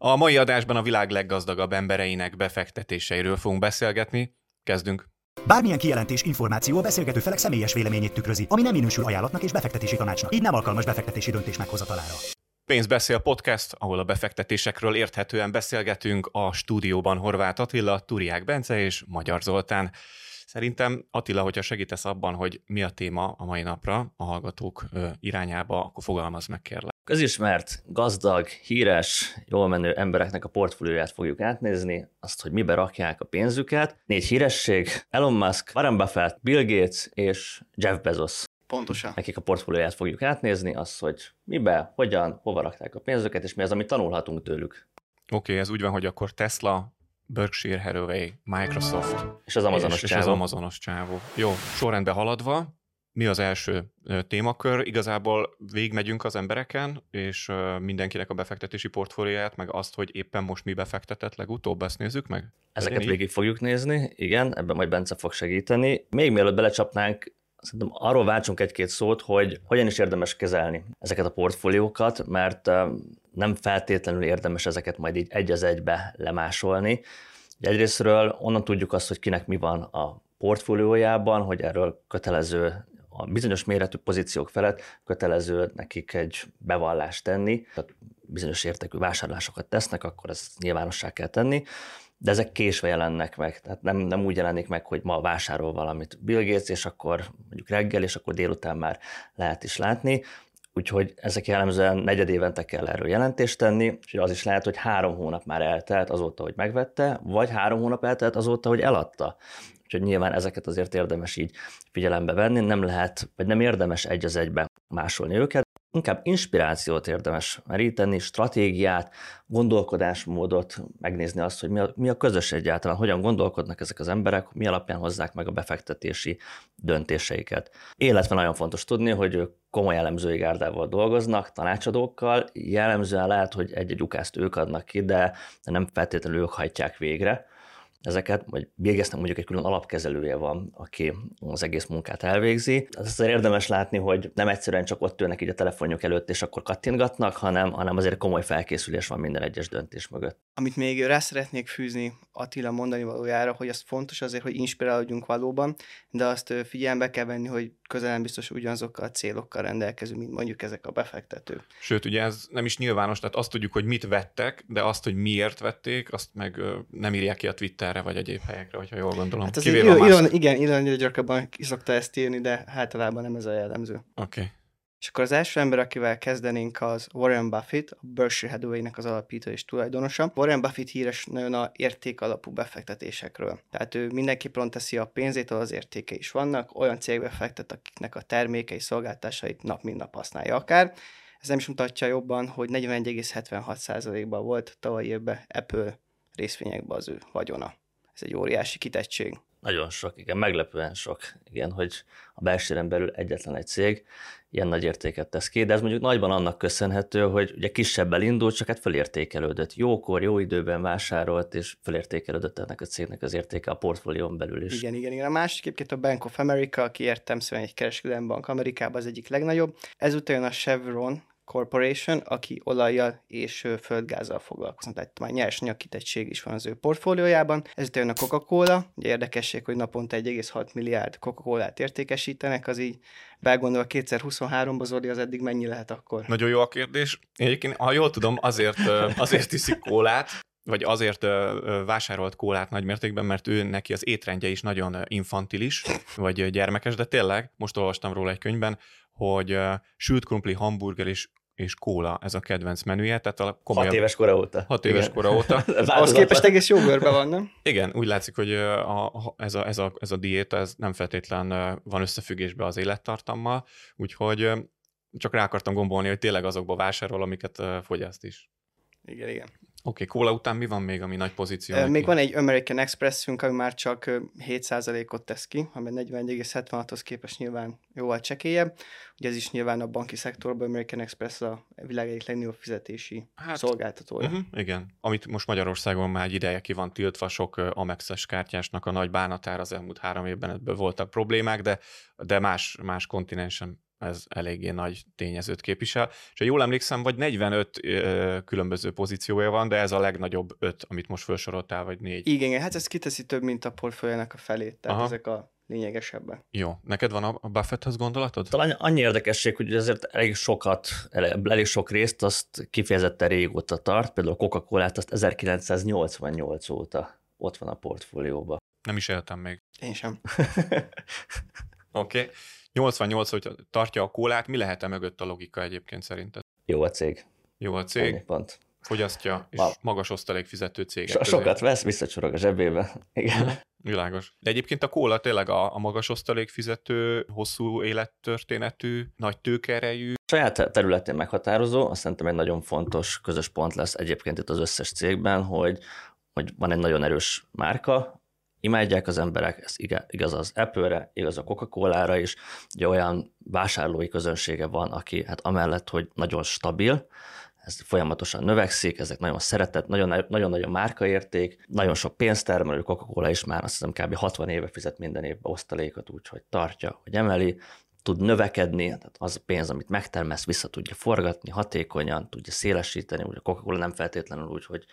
A mai adásban a világ leggazdagabb embereinek befektetéseiről fogunk beszélgetni. Kezdünk! Bármilyen kijelentés, információ a beszélgető felek személyes véleményét tükrözi, ami nem minősül ajánlatnak és befektetési tanácsnak, így nem alkalmas befektetési döntés meghozatalára. Pénz beszél podcast, ahol a befektetésekről érthetően beszélgetünk a stúdióban Horváth Attila, Turiák Bence és Magyar Zoltán. Szerintem Attila, hogyha segítesz abban, hogy mi a téma a mai napra a hallgatók irányába, akkor fogalmaz meg kérlek. Közismert, gazdag, híres, jól menő embereknek a portfólióját fogjuk átnézni, azt, hogy mibe rakják a pénzüket. Négy híresség, Elon Musk, Warren Buffett, Bill Gates és Jeff Bezos. Pontosan. Nekik a portfólióját fogjuk átnézni, az, hogy mibe, hogyan, hova rakták a pénzüket, és mi az, amit tanulhatunk tőlük. Oké, okay, ez úgy van, hogy akkor Tesla, Berkshire Hathaway, Microsoft. És az Amazonos és, csávó. És az Amazonos csávó. Jó, sorrendben haladva, mi az első témakör? Igazából végigmegyünk az embereken, és mindenkinek a befektetési portfólióját, meg azt, hogy éppen most mi befektetett legutóbb, ezt nézzük meg? Ezeket végig fogjuk nézni, igen, ebben majd Bence fog segíteni. Még mielőtt belecsapnánk, szerintem arról váltsunk egy-két szót, hogy hogyan is érdemes kezelni ezeket a portfóliókat, mert nem feltétlenül érdemes ezeket majd így egy az egybe lemásolni. Egyrésztről onnan tudjuk azt, hogy kinek mi van a portfóliójában, hogy erről kötelező a bizonyos méretű pozíciók felett kötelező nekik egy bevallást tenni, tehát bizonyos értékű vásárlásokat tesznek, akkor ezt nyilvánossá kell tenni, de ezek késve jelennek meg, tehát nem, nem úgy jelenik meg, hogy ma vásárol valamit Bill Gates, és akkor mondjuk reggel, és akkor délután már lehet is látni, úgyhogy ezek jellemzően negyed évente kell erről jelentést tenni, és az is lehet, hogy három hónap már eltelt azóta, hogy megvette, vagy három hónap eltelt azóta, hogy eladta. Úgyhogy nyilván ezeket azért érdemes így figyelembe venni, nem lehet, vagy nem érdemes egy az egybe másolni őket, inkább inspirációt érdemes meríteni, stratégiát, gondolkodásmódot, megnézni azt, hogy mi a, mi a közös egyáltalán, hogyan gondolkodnak ezek az emberek, mi alapján hozzák meg a befektetési döntéseiket. Illetve nagyon fontos tudni, hogy ők komoly elemzői gárdával dolgoznak, tanácsadókkal, jellemzően lehet, hogy egy-egy ukázt ők adnak ki, de nem feltétlenül ők hajtják végre ezeket, vagy végeztem mondjuk egy külön alapkezelője van, aki az egész munkát elvégzi. Az azért érdemes látni, hogy nem egyszerűen csak ott ülnek így a telefonjuk előtt, és akkor kattintgatnak, hanem, hanem azért komoly felkészülés van minden egyes döntés mögött. Amit még rá szeretnék fűzni Attila mondani valójára, hogy az fontos azért, hogy inspirálódjunk valóban, de azt figyelembe kell venni, hogy közel nem biztos ugyanazokkal a célokkal rendelkezünk, mint mondjuk ezek a befektetők. Sőt, ugye ez nem is nyilvános, tehát azt tudjuk, hogy mit vettek, de azt, hogy miért vették, azt meg nem írják ki a Twitterre vagy egyéb helyekre, hogyha jól gondolom. Hát Kivéve Elon, igen, Elon gyakrabban szokta ezt írni, de általában nem ez a jellemző. Oké. Okay. És akkor az első ember, akivel kezdenénk, az Warren Buffett, a Berkshire Hathaway-nek az alapító és tulajdonosa. Warren Buffett híres nagyon a érték alapú befektetésekről. Tehát ő mindenki teszi a pénzét, az értéke is vannak, olyan cégbe fektet, akiknek a termékei, szolgáltásait nap mint nap használja akár. Ez nem is mutatja jobban, hogy 41,76%-ban volt tavaly évben Apple részvényekben az ő vagyona. Ez egy óriási kitettség. Nagyon sok, igen, meglepően sok, igen, hogy a belséren belül egyetlen egy cég ilyen nagy értéket tesz ki, de ez mondjuk nagyban annak köszönhető, hogy ugye kisebbel indult, csak hát fölértékelődött. Jókor, jó időben vásárolt, és fölértékelődött ennek a cégnek az értéke a portfólión belül is. Igen, igen, igen. A másik egyébként a Bank of America, aki értem szóval egy kereskedelmi bank Amerikában az egyik legnagyobb. Ezután jön a Chevron, Corporation, aki olajjal és földgázzal foglalkoznak. Tehát már nyersanyag kitettség is van az ő portfóliójában. Ezután jön a Coca-Cola, ugye érdekesség, hogy naponta 1,6 milliárd Coca-Colát értékesítenek, az így belgondolva 2023-ban Zoli, az eddig mennyi lehet akkor? Nagyon jó a kérdés. Egyébként, ha jól tudom, azért, azért iszik kólát, vagy azért vásárolt kólát nagymértékben, mert ő neki az étrendje is nagyon infantilis, vagy gyermekes, de tényleg, most olvastam róla egy könyvben, hogy sült krumpli, hamburger és és kóla, ez a kedvenc menüje. Tehát a komolyabb... Hat éves kora óta. Hat éves Igen. kora óta. Ahhoz képest egész jó görbe van, nem? Igen, úgy látszik, hogy a, a, ez, a, ez, a, ez a diéta ez nem feltétlen van összefüggésben az élettartammal, úgyhogy csak rá akartam gombolni, hogy tényleg azokba vásárol, amiket fogyaszt is. Igen, igen. Oké, okay, kóla után mi van még, ami nagy pozíció? Még neki? van egy American Expressünk, ami már csak 7%-ot tesz ki, ami 41,76-hoz képest nyilván jóval csekélyebb. Ugye ez is nyilván a banki szektorban American Express a világ egyik legnagyobb fizetési hát, szolgáltatója. Uh-huh, igen, amit most Magyarországon már egy ideje ki van tiltva, sok Amexes kártyásnak a nagy bánatára az elmúlt három évben ebből voltak problémák, de, de más, más kontinensen ez eléggé nagy tényezőt képvisel. És ha jól emlékszem, vagy 45 ö, különböző pozíciója van, de ez a legnagyobb öt, amit most felsoroltál, vagy négy. Igen, hát ez kiteszi több, mint a portfóliónak a felét, tehát Aha. ezek a lényegesebbek. Jó, neked van a Buffetthez gondolatod? Talán annyi érdekesség, hogy ezért elég sokat, elég sok részt azt kifejezetten régóta tart, például a Coca-Colát azt 1988 óta ott van a portfólióban. Nem is éltem még. Én sem. Oké. Okay. 88, hogy tartja a kólát, mi lehet-e mögött a logika egyébként szerinted? Jó a cég. Jó a Ennyi cég, pont. fogyasztja, és Ma- magas osztalék fizető cégek. So- közé. sokat vesz, visszacsorog a zsebébe. Igen. Világos. De egyébként a kóla tényleg a, a magas osztalék fizető, hosszú élettörténetű, nagy tőkerejű. Saját területén meghatározó, azt szerintem egy nagyon fontos közös pont lesz egyébként itt az összes cégben, hogy, hogy van egy nagyon erős márka, imádják az emberek, ez iga- igaz az Apple-re, igaz a Coca-Cola-ra is, ugye olyan vásárlói közönsége van, aki hát amellett, hogy nagyon stabil, ez folyamatosan növekszik, ezek nagyon szeretett, nagyon, nagyon nagy a márkaérték, nagyon sok pénzt termelő, Coca-Cola is már azt hiszem kb. 60 éve fizet minden évben osztalékot, úgyhogy tartja, hogy emeli, tud növekedni, tehát az a pénz, amit megtermesz, vissza tudja forgatni, hatékonyan tudja szélesíteni, ugye a Coca-Cola nem feltétlenül úgy, hogy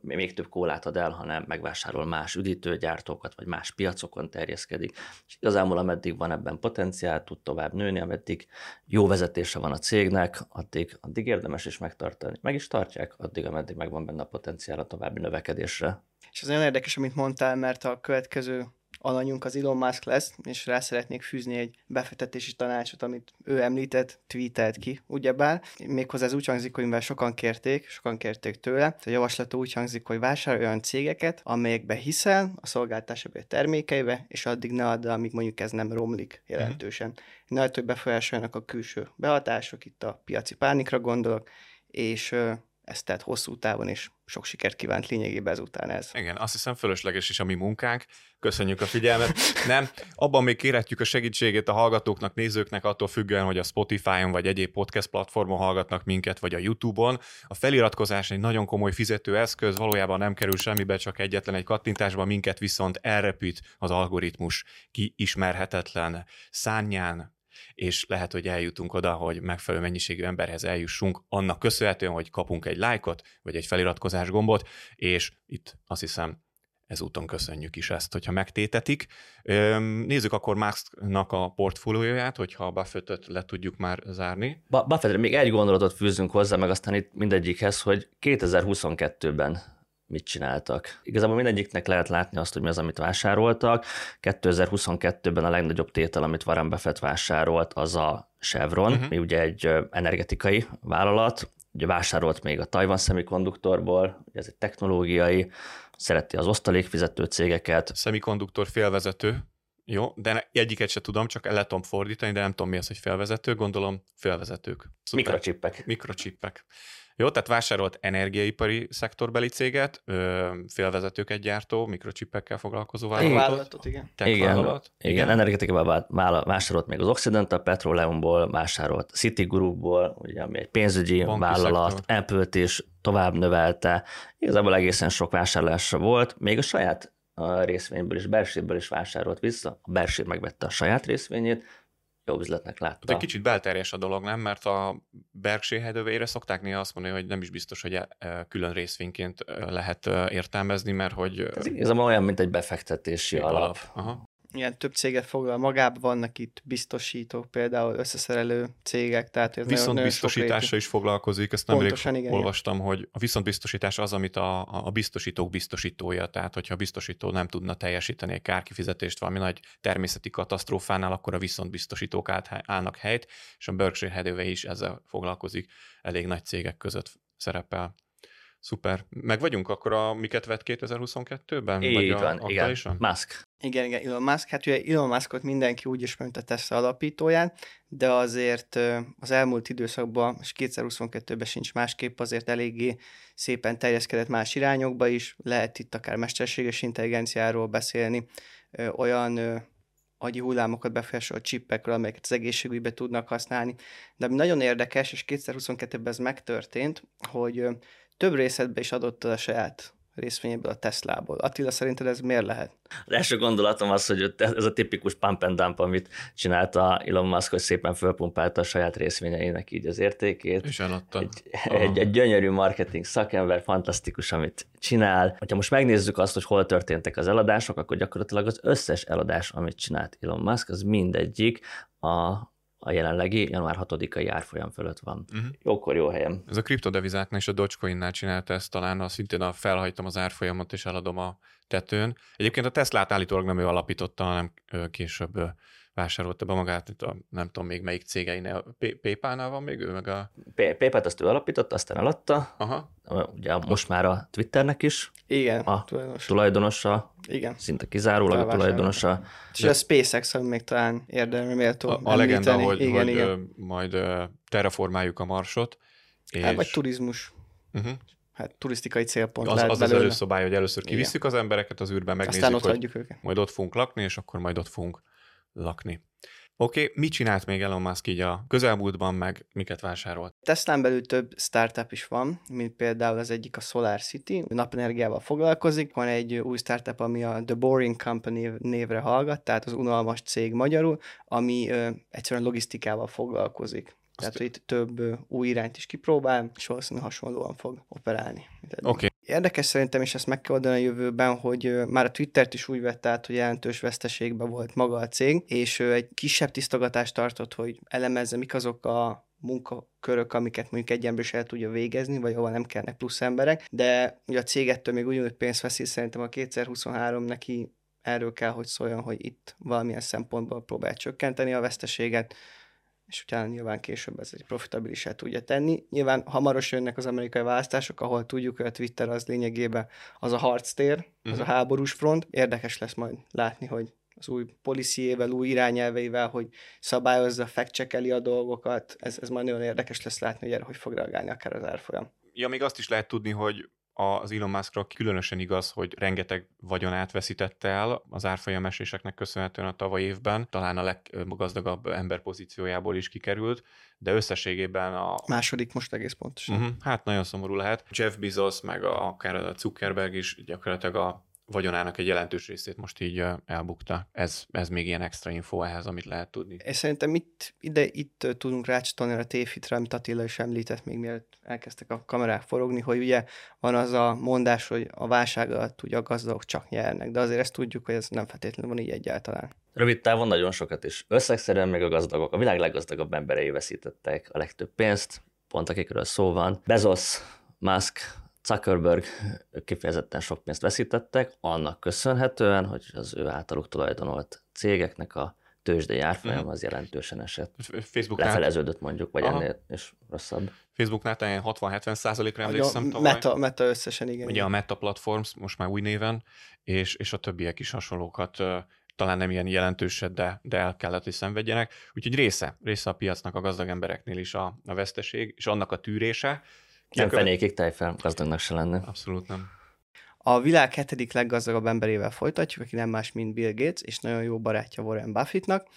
még több kólát ad el, hanem megvásárol más üdítőgyártókat, vagy más piacokon terjeszkedik. És igazából ameddig van ebben potenciál, tud tovább nőni, ameddig jó vezetése van a cégnek, addig, addig érdemes is megtartani. Meg is tartják, addig, ameddig megvan benne a potenciál a további növekedésre. És ez nagyon érdekes, amit mondtál, mert a következő alanyunk az Elon Musk lesz, és rá szeretnék fűzni egy befektetési tanácsot, amit ő említett, tweetelt ki, ugyebár. Méghozzá ez úgy hangzik, hogy mivel sokan kérték, sokan kérték tőle, a javaslata úgy hangzik, hogy vásárolj olyan cégeket, amelyekbe hiszel, a szolgáltatásába, a termékeibe, és addig ne add, amíg mondjuk ez nem romlik jelentősen. Ne hagyd, hogy befolyásoljanak a külső behatások, itt a piaci pánikra gondolok, és ezt tehát hosszú távon is sok sikert kívánt lényegében ezután ez. Igen, azt hiszem fölösleges is a mi munkánk. Köszönjük a figyelmet. Nem, abban még kérhetjük a segítségét a hallgatóknak, nézőknek, attól függően, hogy a Spotify-on vagy egyéb podcast platformon hallgatnak minket, vagy a YouTube-on. A feliratkozás egy nagyon komoly fizető eszköz, valójában nem kerül semmibe, csak egyetlen egy kattintásban, minket viszont elrepít az algoritmus kiismerhetetlen szányán, és lehet, hogy eljutunk oda, hogy megfelelő mennyiségű emberhez eljussunk, annak köszönhetően, hogy kapunk egy lájkot, vagy egy feliratkozás gombot, és itt azt hiszem ezúton köszönjük is ezt, hogyha megtétetik. Nézzük akkor Musknak a portfólióját, hogyha a Buffettet le tudjuk már zárni. Buffettre még egy gondolatot fűzünk hozzá, meg aztán itt mindegyikhez, hogy 2022-ben mit csináltak. Igazából mindegyiknek lehet látni azt, hogy mi az, amit vásároltak. 2022-ben a legnagyobb tétel, amit Warren Buffett vásárolt, az a Chevron, uh-huh. mi ugye egy energetikai vállalat, ugye vásárolt még a Taiwan Semiconductorból, ugye ez egy technológiai, szereti az osztalékfizető cégeket, Szemikonduktor félvezető, jó, de egyiket se tudom, csak lehet tudom fordítani, de nem tudom mi az, hogy félvezető, gondolom félvezetők. Szuper. mikrocsippek. Mikrochippek. Jó, tehát vásárolt energiaipari szektorbeli céget, ö, félvezetőket gyártó, mikrochippekkel foglalkozó A vállalatot. vállalatot, igen. Igen, vállalat. Igen, igen energetikában vá- vásárolt még az Occidental Petroleumból, vásárolt Citigroupból, ugye, ami egy pénzügyi Banki vállalat, szektor. Apple-t is tovább növelte. Igazából egészen sok vásárlása volt, még a saját a részvényből is, Berkshire-ből is vásárolt vissza. A Berkshire megvette a saját részvényét, jó üzletnek látta. De kicsit belterjes a dolog, nem? Mert a Berkshire Hathaway-re szokták néha azt mondani, hogy nem is biztos, hogy e- külön részvényként e, lehet e, értelmezni, mert hogy Ez igazából olyan, mint egy befektetési alap. Aha. Ilyen több céget foglal. Magába, vannak itt biztosítók, például összeszerelő cégek, tehát ez Viszont biztosítással is foglalkozik, ezt nemrég Pontosan, igen, olvastam, hogy a viszontbiztosítás az, amit a, a biztosítók biztosítója, tehát hogyha a biztosító nem tudna teljesíteni egy kárkifizetést valami nagy természeti katasztrófánál, akkor a viszontbiztosítók állnak helyt, és a Berkshire Hathaway is ezzel foglalkozik, elég nagy cégek között szerepel. Szuper. Meg vagyunk akkor a miket vett 2022-ben? Vagy Így a van, igen. aktuálisan? Musk. Igen, igen, Elon Musk. Hát ugye Elon Muskot mindenki úgy ismer, mint a Tesla alapítóját, de azért az elmúlt időszakban, és 2022-ben sincs másképp, azért eléggé szépen terjeszkedett más irányokba is. Lehet itt akár mesterséges intelligenciáról beszélni, olyan agyi hullámokat befolyásoló csippekről, amelyeket az egészségügybe tudnak használni. De ami nagyon érdekes, és 2022-ben ez megtörtént, hogy több részletbe is adott a saját részvényéből a Teslából. Attila, szerinted ez miért lehet? Az első gondolatom az, hogy ez a tipikus pump and dump, amit csinálta Elon Musk, hogy szépen fölpumpálta a saját részvényeinek így az értékét. És eladta. Egy, egy, egy gyönyörű marketing szakember, fantasztikus, amit csinál. Ha most megnézzük azt, hogy hol történtek az eladások, akkor gyakorlatilag az összes eladás, amit csinált Elon Musk, az mindegyik a a jelenlegi január 6-ai árfolyam fölött van. Uh-huh. Jókor jó helyem. Ez a kriptodevizáknál és a Dogecoin-nál csinálta ezt talán, a szintén a felhajtom az árfolyamot és eladom a tetőn. Egyébként a Tesla-t állítólag nem ő alapította, hanem később vásárolta be magát, itt a, nem tudom még melyik cégeinél, PayPal-nál van még ő, meg a... PayPal-t azt ő alapította, aztán eladta, Aha. ugye most már a Twitternek is, Igen, a tulajdonosa, tulajdonosa Igen. szinte kizárólag a tulajdonosa. És de... a SpaceX, ami még talán érdemre méltó A, a legenda, hogy, igen, hogy igen. majd terraformáljuk a marsot. És... Hát, vagy turizmus. Uh-huh hát turisztikai célpont az, lehet az belőle. az előszobály, hogy először kivisszük az embereket az űrben, megnézzük, Aztán ott hogy őket. majd ott fogunk lakni, és akkor majd ott fogunk lakni. Oké, okay, mit csinált még Elon Musk így a közelmúltban, meg miket vásárolt? Teslán belül több startup is van, mint például az egyik a Solar City, napenergiával foglalkozik. Van egy új startup, ami a The Boring Company névre hallgat, tehát az unalmas cég magyarul, ami ö, egyszerűen logisztikával foglalkozik. Tehát, hogy itt több új irányt is kipróbál, és valószínűleg hasonlóan fog operálni. Oké. Okay. Érdekes szerintem, és ezt meg kell oldani a jövőben, hogy már a Twittert is úgy vett át, hogy jelentős veszteségben volt maga a cég, és egy kisebb tisztogatást tartott, hogy elemezze, mik azok a munkakörök, amiket mondjuk egy ember is el tudja végezni, vagy ahol nem kellnek plusz emberek, de ugye a cégettől még ugyanúgy pénzt veszi, szerintem a 2023 neki erről kell, hogy szóljon, hogy itt valamilyen szempontból próbál csökkenteni a veszteséget, és utána nyilván később ez egy profitabilisá tudja tenni. Nyilván hamarosan jönnek az amerikai választások, ahol tudjuk, hogy a Twitter az lényegében az a harctér, uh-huh. az a mhm. háborús front. Érdekes lesz majd látni, hogy az új policyével, új irányelveivel, hogy szabályozza, fact a dolgokat. Ez, ez majd nagyon érdekes lesz látni, hogy erre hogy fog reagálni akár az árfolyam. Ja, még azt is lehet tudni, hogy az Elon Muskra különösen igaz, hogy rengeteg vagyonát veszítette el az árfolyam eséseknek köszönhetően a tavaly évben, talán a leggazdagabb ember pozíciójából is kikerült, de összességében a... Második most egész pontosan. Uh-huh, hát nagyon szomorú lehet. Jeff Bezos, meg a, akár a Zuckerberg is gyakorlatilag a vagyonának egy jelentős részét most így elbukta. Ez, ez még ilyen extra info ehhez, amit lehet tudni. És szerintem itt, ide, itt tudunk rácsatolni a tévhitre, amit Attila is említett még mielőtt elkezdtek a kamerák forogni, hogy ugye van az a mondás, hogy a válság alatt ugye a gazdagok csak nyernek, de azért ezt tudjuk, hogy ez nem feltétlenül van így egyáltalán. Rövid távon nagyon sokat is. Összegszerűen még a gazdagok, a világ leggazdagabb emberei veszítettek a legtöbb pénzt, pont akikről szó van. Bezos, Musk, Zuckerberg kifejezetten sok pénzt veszítettek, annak köszönhetően, hogy az ő általuk tulajdonolt cégeknek a tőzsdei árfolyam mhm. az jelentősen esett. Facebooknál... Lefeleződött mondjuk, vagy Aha. ennél is rosszabb. Facebooknál talán 60-70 százalékra emlékszem tavaly. Meta, meta összesen, igen. Ugye a Meta Platforms, most már új néven, és, és a többiek is hasonlókat talán nem ilyen jelentősed, de, de el kellett, hogy szenvedjenek. Úgyhogy része, része a piacnak a gazdag embereknél is a, a veszteség, és annak a tűrése, nem fenékig tejfel, gazdagnak se lenne. Abszolút nem. A világ hetedik leggazdagabb emberével folytatjuk, aki nem más, mint Bill Gates, és nagyon jó barátja Warren Buffettnak.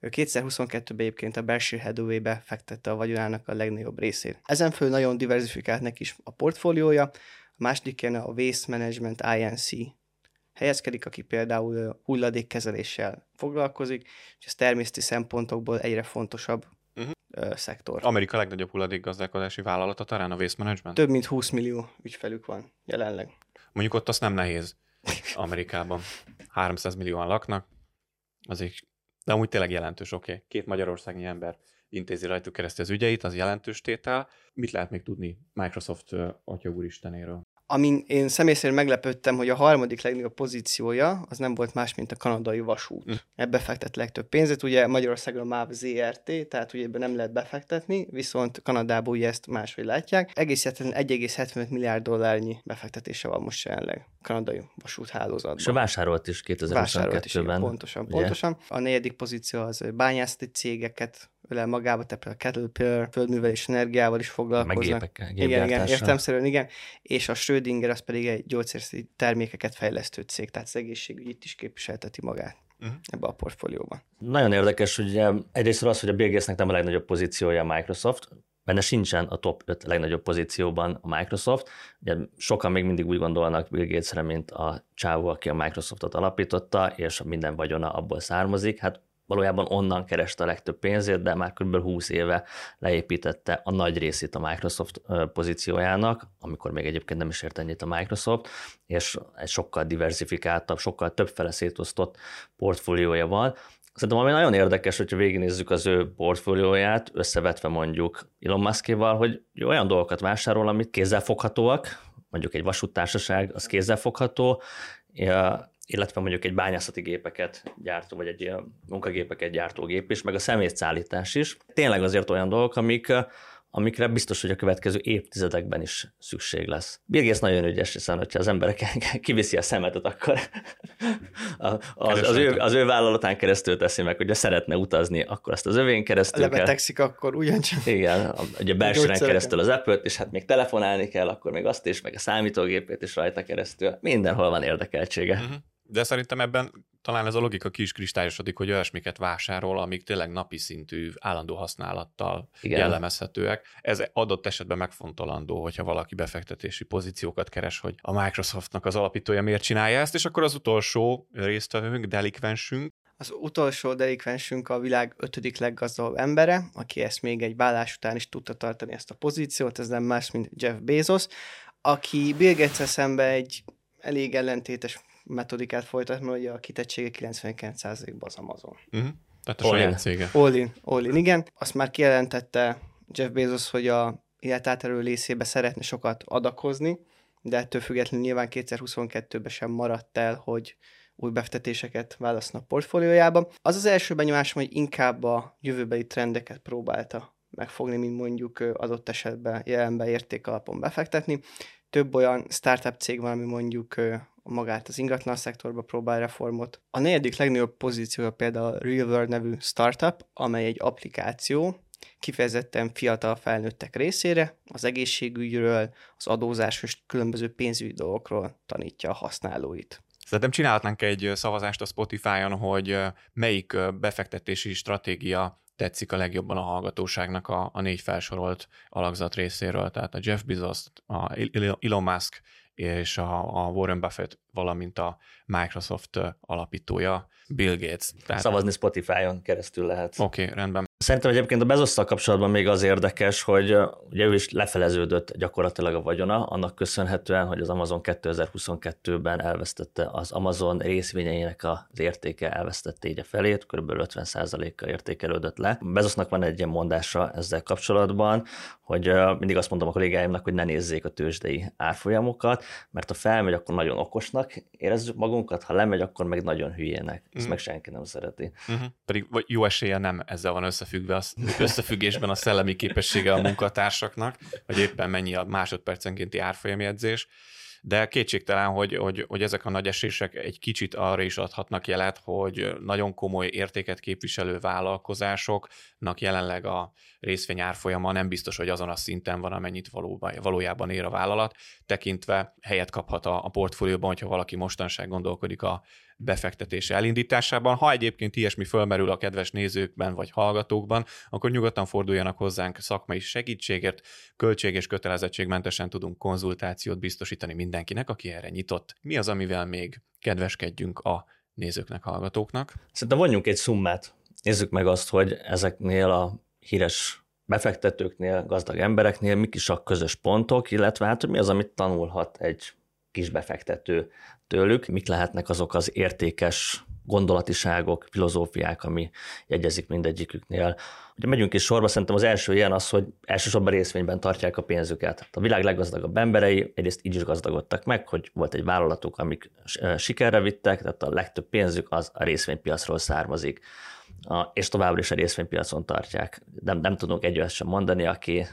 Ő 2022-ben egyébként a Berkshire Hathaway-be fektette a vagyonának a legnagyobb részét. Ezen föl nagyon diversifikált neki is a portfóliója, a második a Waste Management INC helyezkedik, aki például hulladékkezeléssel foglalkozik, és ez természeti szempontokból egyre fontosabb uh-huh. szektor. Amerika legnagyobb hulladékgazdálkodási vállalata talán a Waste Management? Több mint 20 millió ügyfelük van jelenleg. Mondjuk ott azt nem nehéz Amerikában. 300 millióan laknak, azért, de amúgy tényleg jelentős, oké. Okay. Két magyarországi ember intézi rajtuk keresztül az ügyeit, az jelentős tétel. Mit lehet még tudni Microsoft atya úristenéről? Amin én személy szerint meglepődtem, hogy a harmadik legnagyobb pozíciója az nem volt más, mint a kanadai vasút. Mm. Ebbe fektet legtöbb pénzet. Ugye Magyarországon a MÁV ZRT, tehát ugye ebben nem lehet befektetni, viszont Kanadában ugye ezt máshogy látják. Egész 1,75 milliárd dollárnyi befektetése van most jelenleg kanadai vasúthálózatban. És a vásárolt is 2022-ben. Pontosan, ugye? pontosan. A negyedik pozíció az bányászati cégeket ölel magába, tehát a Caterpillar földművelés energiával is foglalkoznak. Meg gépekkel, igen, igen, értemszerűen igen. És a Schrödinger az pedig egy gyógyszerszeti termékeket fejlesztő cég, tehát az egészségügy itt is képviselteti magát uh-huh. ebbe a portfólióban. Nagyon érdekes, hogy egyrészt az, hogy a Bill Gatesnek nem a legnagyobb pozíciója a Microsoft, benne sincsen a top 5 legnagyobb pozícióban a Microsoft. Ugye sokan még mindig úgy gondolnak Bill Gatesre, mint a csávó, aki a Microsoftot alapította, és minden vagyona abból származik. Hát valójában onnan kereste a legtöbb pénzét, de már kb. 20 éve leépítette a nagy részét a Microsoft pozíciójának, amikor még egyébként nem is ért ennyit a Microsoft, és egy sokkal diversifikáltabb, sokkal többfele szétosztott portfóliója van, Szerintem ami nagyon érdekes, hogyha végignézzük az ő portfólióját, összevetve mondjuk Elon Muskéval, hogy olyan dolgokat vásárol, amit kézzelfoghatóak, mondjuk egy vasúttársaság, az kézzelfogható, illetve mondjuk egy bányászati gépeket gyártó, vagy egy munkagépeket gyártó gép is, meg a szemétszállítás is. Tényleg azért olyan dolgok, amik amikre biztos, hogy a következő évtizedekben is szükség lesz. Bill Gates nagyon ügyes, hiszen hogyha az emberek kiviszi a szemetet, akkor az, az, ő, az ő vállalatán keresztül teszi meg, hogyha szeretne utazni, akkor azt az övén keresztül Lebetegszik kell. akkor ugyancsak. Igen, ugye belsően keresztül az apple és hát még telefonálni kell, akkor még azt is, meg a számítógépét is rajta keresztül. Mindenhol van érdekeltsége. Uh-huh. De szerintem ebben talán ez a logika ki is kristályosodik, hogy olyasmiket vásárol, amik tényleg napi szintű, állandó használattal Igen. jellemezhetőek. Ez adott esetben megfontolandó, hogyha valaki befektetési pozíciókat keres, hogy a Microsoftnak az alapítója miért csinálja ezt, és akkor az utolsó résztvevőnk, delikvensünk, az utolsó delikvensünk a világ ötödik leggazdagabb embere, aki ezt még egy vállás után is tudta tartani ezt a pozíciót, ez nem más, mint Jeff Bezos, aki Bill Gates szembe egy elég ellentétes metodikát folytat, mert ugye a kitettsége 99%-ban az Amazon. Uh-huh. Tehát a all saját cége. All in, all in, igen. Azt már kijelentette Jeff Bezos, hogy a életáterő részébe szeretne sokat adakozni, de ettől függetlenül nyilván 2022-ben sem maradt el, hogy új befektetéseket válasznak portfóliójába. Az az első benyomásom, hogy inkább a jövőbeli trendeket próbálta megfogni, mint mondjuk adott esetben jelenben értékalapon befektetni. Több olyan startup cég van, ami mondjuk magát az ingatlan szektorba próbál reformot. A negyedik legnagyobb pozíciója például a RealWorld nevű startup, amely egy applikáció, kifejezetten fiatal felnőttek részére, az egészségügyről, az adózás és különböző pénzügyi dolgokról tanítja a használóit. Szerintem csinálhatnánk egy szavazást a Spotify-on, hogy melyik befektetési stratégia tetszik a legjobban a hallgatóságnak a, a négy felsorolt alakzat részéről, tehát a Jeff Bezos, a Elon Musk és a, a Warren Buffett, valamint a Microsoft alapítója Bill Gates. Tehát... Szavazni Spotify-on keresztül lehet. Oké, okay, rendben. Szerintem egyébként a Bezosszal kapcsolatban még az érdekes, hogy ugye ő is lefeleződött gyakorlatilag a vagyona, annak köszönhetően, hogy az Amazon 2022-ben elvesztette az Amazon részvényeinek az értéke, elvesztette így a felét, kb. 50%-kal értékelődött le. Bezosznak van egy ilyen mondása ezzel kapcsolatban, hogy mindig azt mondom a kollégáimnak, hogy ne nézzék a tőzsdei árfolyamokat, mert ha felmegy, akkor nagyon okosnak érezzük magunkat, ha lemegy, akkor meg nagyon hülyének. Ezt mm. meg senki nem szereti. Uh-huh. Pedig jó esélye nem ezzel van összefüggve, az, összefüggésben a szellemi képessége a munkatársaknak, hogy éppen mennyi a másodpercenkénti árfolyamjegyzés. De kétségtelen, hogy, hogy, hogy ezek a nagy esések egy kicsit arra is adhatnak jelet, hogy nagyon komoly értéket képviselő vállalkozásoknak jelenleg a részvény árfolyama nem biztos, hogy azon a szinten van, amennyit valóban, valójában ér a vállalat, tekintve helyet kaphat a, a portfólióban, hogyha valaki mostanság gondolkodik a befektetése elindításában. Ha egyébként ilyesmi fölmerül a kedves nézőkben vagy hallgatókban, akkor nyugodtan forduljanak hozzánk szakmai segítségért, költség és kötelezettségmentesen tudunk konzultációt biztosítani mindenkinek, aki erre nyitott. Mi az, amivel még kedveskedjünk a nézőknek, hallgatóknak? Szerintem vonjunk egy szummát. Nézzük meg azt, hogy ezeknél a híres befektetőknél, gazdag embereknél mik is a közös pontok, illetve hát, mi az, amit tanulhat egy kis befektető tőlük, mik lehetnek azok az értékes gondolatiságok, filozófiák, ami jegyezik mindegyiküknél. Ugye megyünk is sorba, szerintem az első ilyen az, hogy elsősorban részvényben tartják a pénzüket. A világ leggazdagabb emberei egyrészt így is gazdagodtak meg, hogy volt egy vállalatuk, amik sikerre vittek, tehát a legtöbb pénzük az a részvénypiacról származik a, és továbbra is a részvénypiacon tartják. Nem, nem tudunk egy olyat sem mondani, aki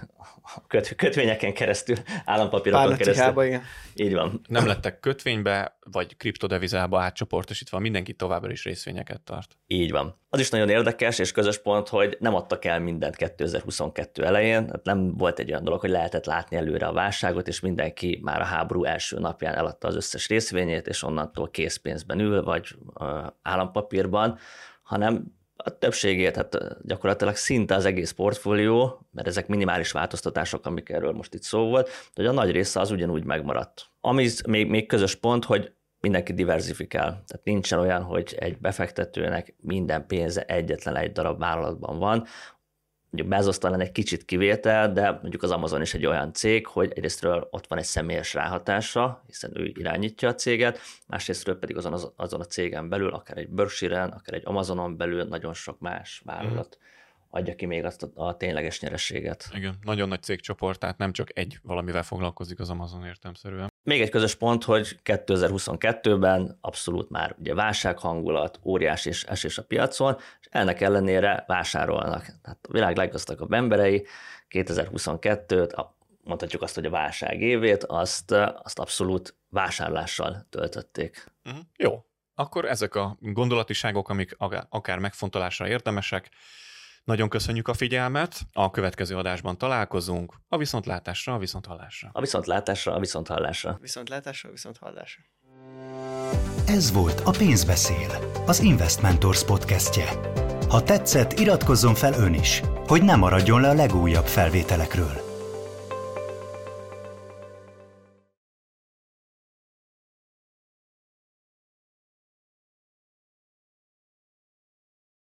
köt, kötvényeken keresztül, állampapírokon keresztül. igen. Így van. Nem lettek kötvénybe, vagy kriptodevizába átcsoportosítva, mindenki továbbra is részvényeket tart. Így van. Az is nagyon érdekes és közös pont, hogy nem adtak el mindent 2022 elején, tehát nem volt egy olyan dolog, hogy lehetett látni előre a válságot, és mindenki már a háború első napján eladta az összes részvényét, és onnantól készpénzben ül, vagy állampapírban, hanem A többségét, hát gyakorlatilag szinte az egész portfólió, mert ezek minimális változtatások, amik erről most itt szó volt, hogy a nagy része az ugyanúgy megmaradt. Ami még, még közös pont, hogy mindenki diversifikál. Tehát nincsen olyan, hogy egy befektetőnek minden pénze egyetlen egy darab vállalatban van, mondjuk Bezos talán egy kicsit kivétel, de mondjuk az Amazon is egy olyan cég, hogy egyrésztről ott van egy személyes ráhatása, hiszen ő irányítja a céget, másrésztről pedig azon, az, azon a cégen belül, akár egy Berkshire-en, akár egy Amazonon belül nagyon sok más vállalat mm adja ki még azt a, a tényleges nyerességet. Igen, nagyon nagy cégcsoport, tehát nem csak egy valamivel foglalkozik az Amazon értelmszerűen. Még egy közös pont, hogy 2022-ben abszolút már ugye válsághangulat, óriási és esés a piacon, és ennek ellenére vásárolnak. Tehát a világ leggazdagabb emberei 2022-t, mondhatjuk azt, hogy a válság évét, azt, azt abszolút vásárlással töltötték. Uh-huh. Jó, akkor ezek a gondolatiságok, amik akár megfontolásra érdemesek, nagyon köszönjük a figyelmet, a következő adásban találkozunk, a viszontlátásra, a viszonthallásra. A viszontlátásra, a viszonthallásra. Viszontlátásra, a viszonthallásra. Ez volt a Pénzbeszél, az Investmentors podcastje. Ha tetszett, iratkozzon fel ön is, hogy ne maradjon le a legújabb felvételekről.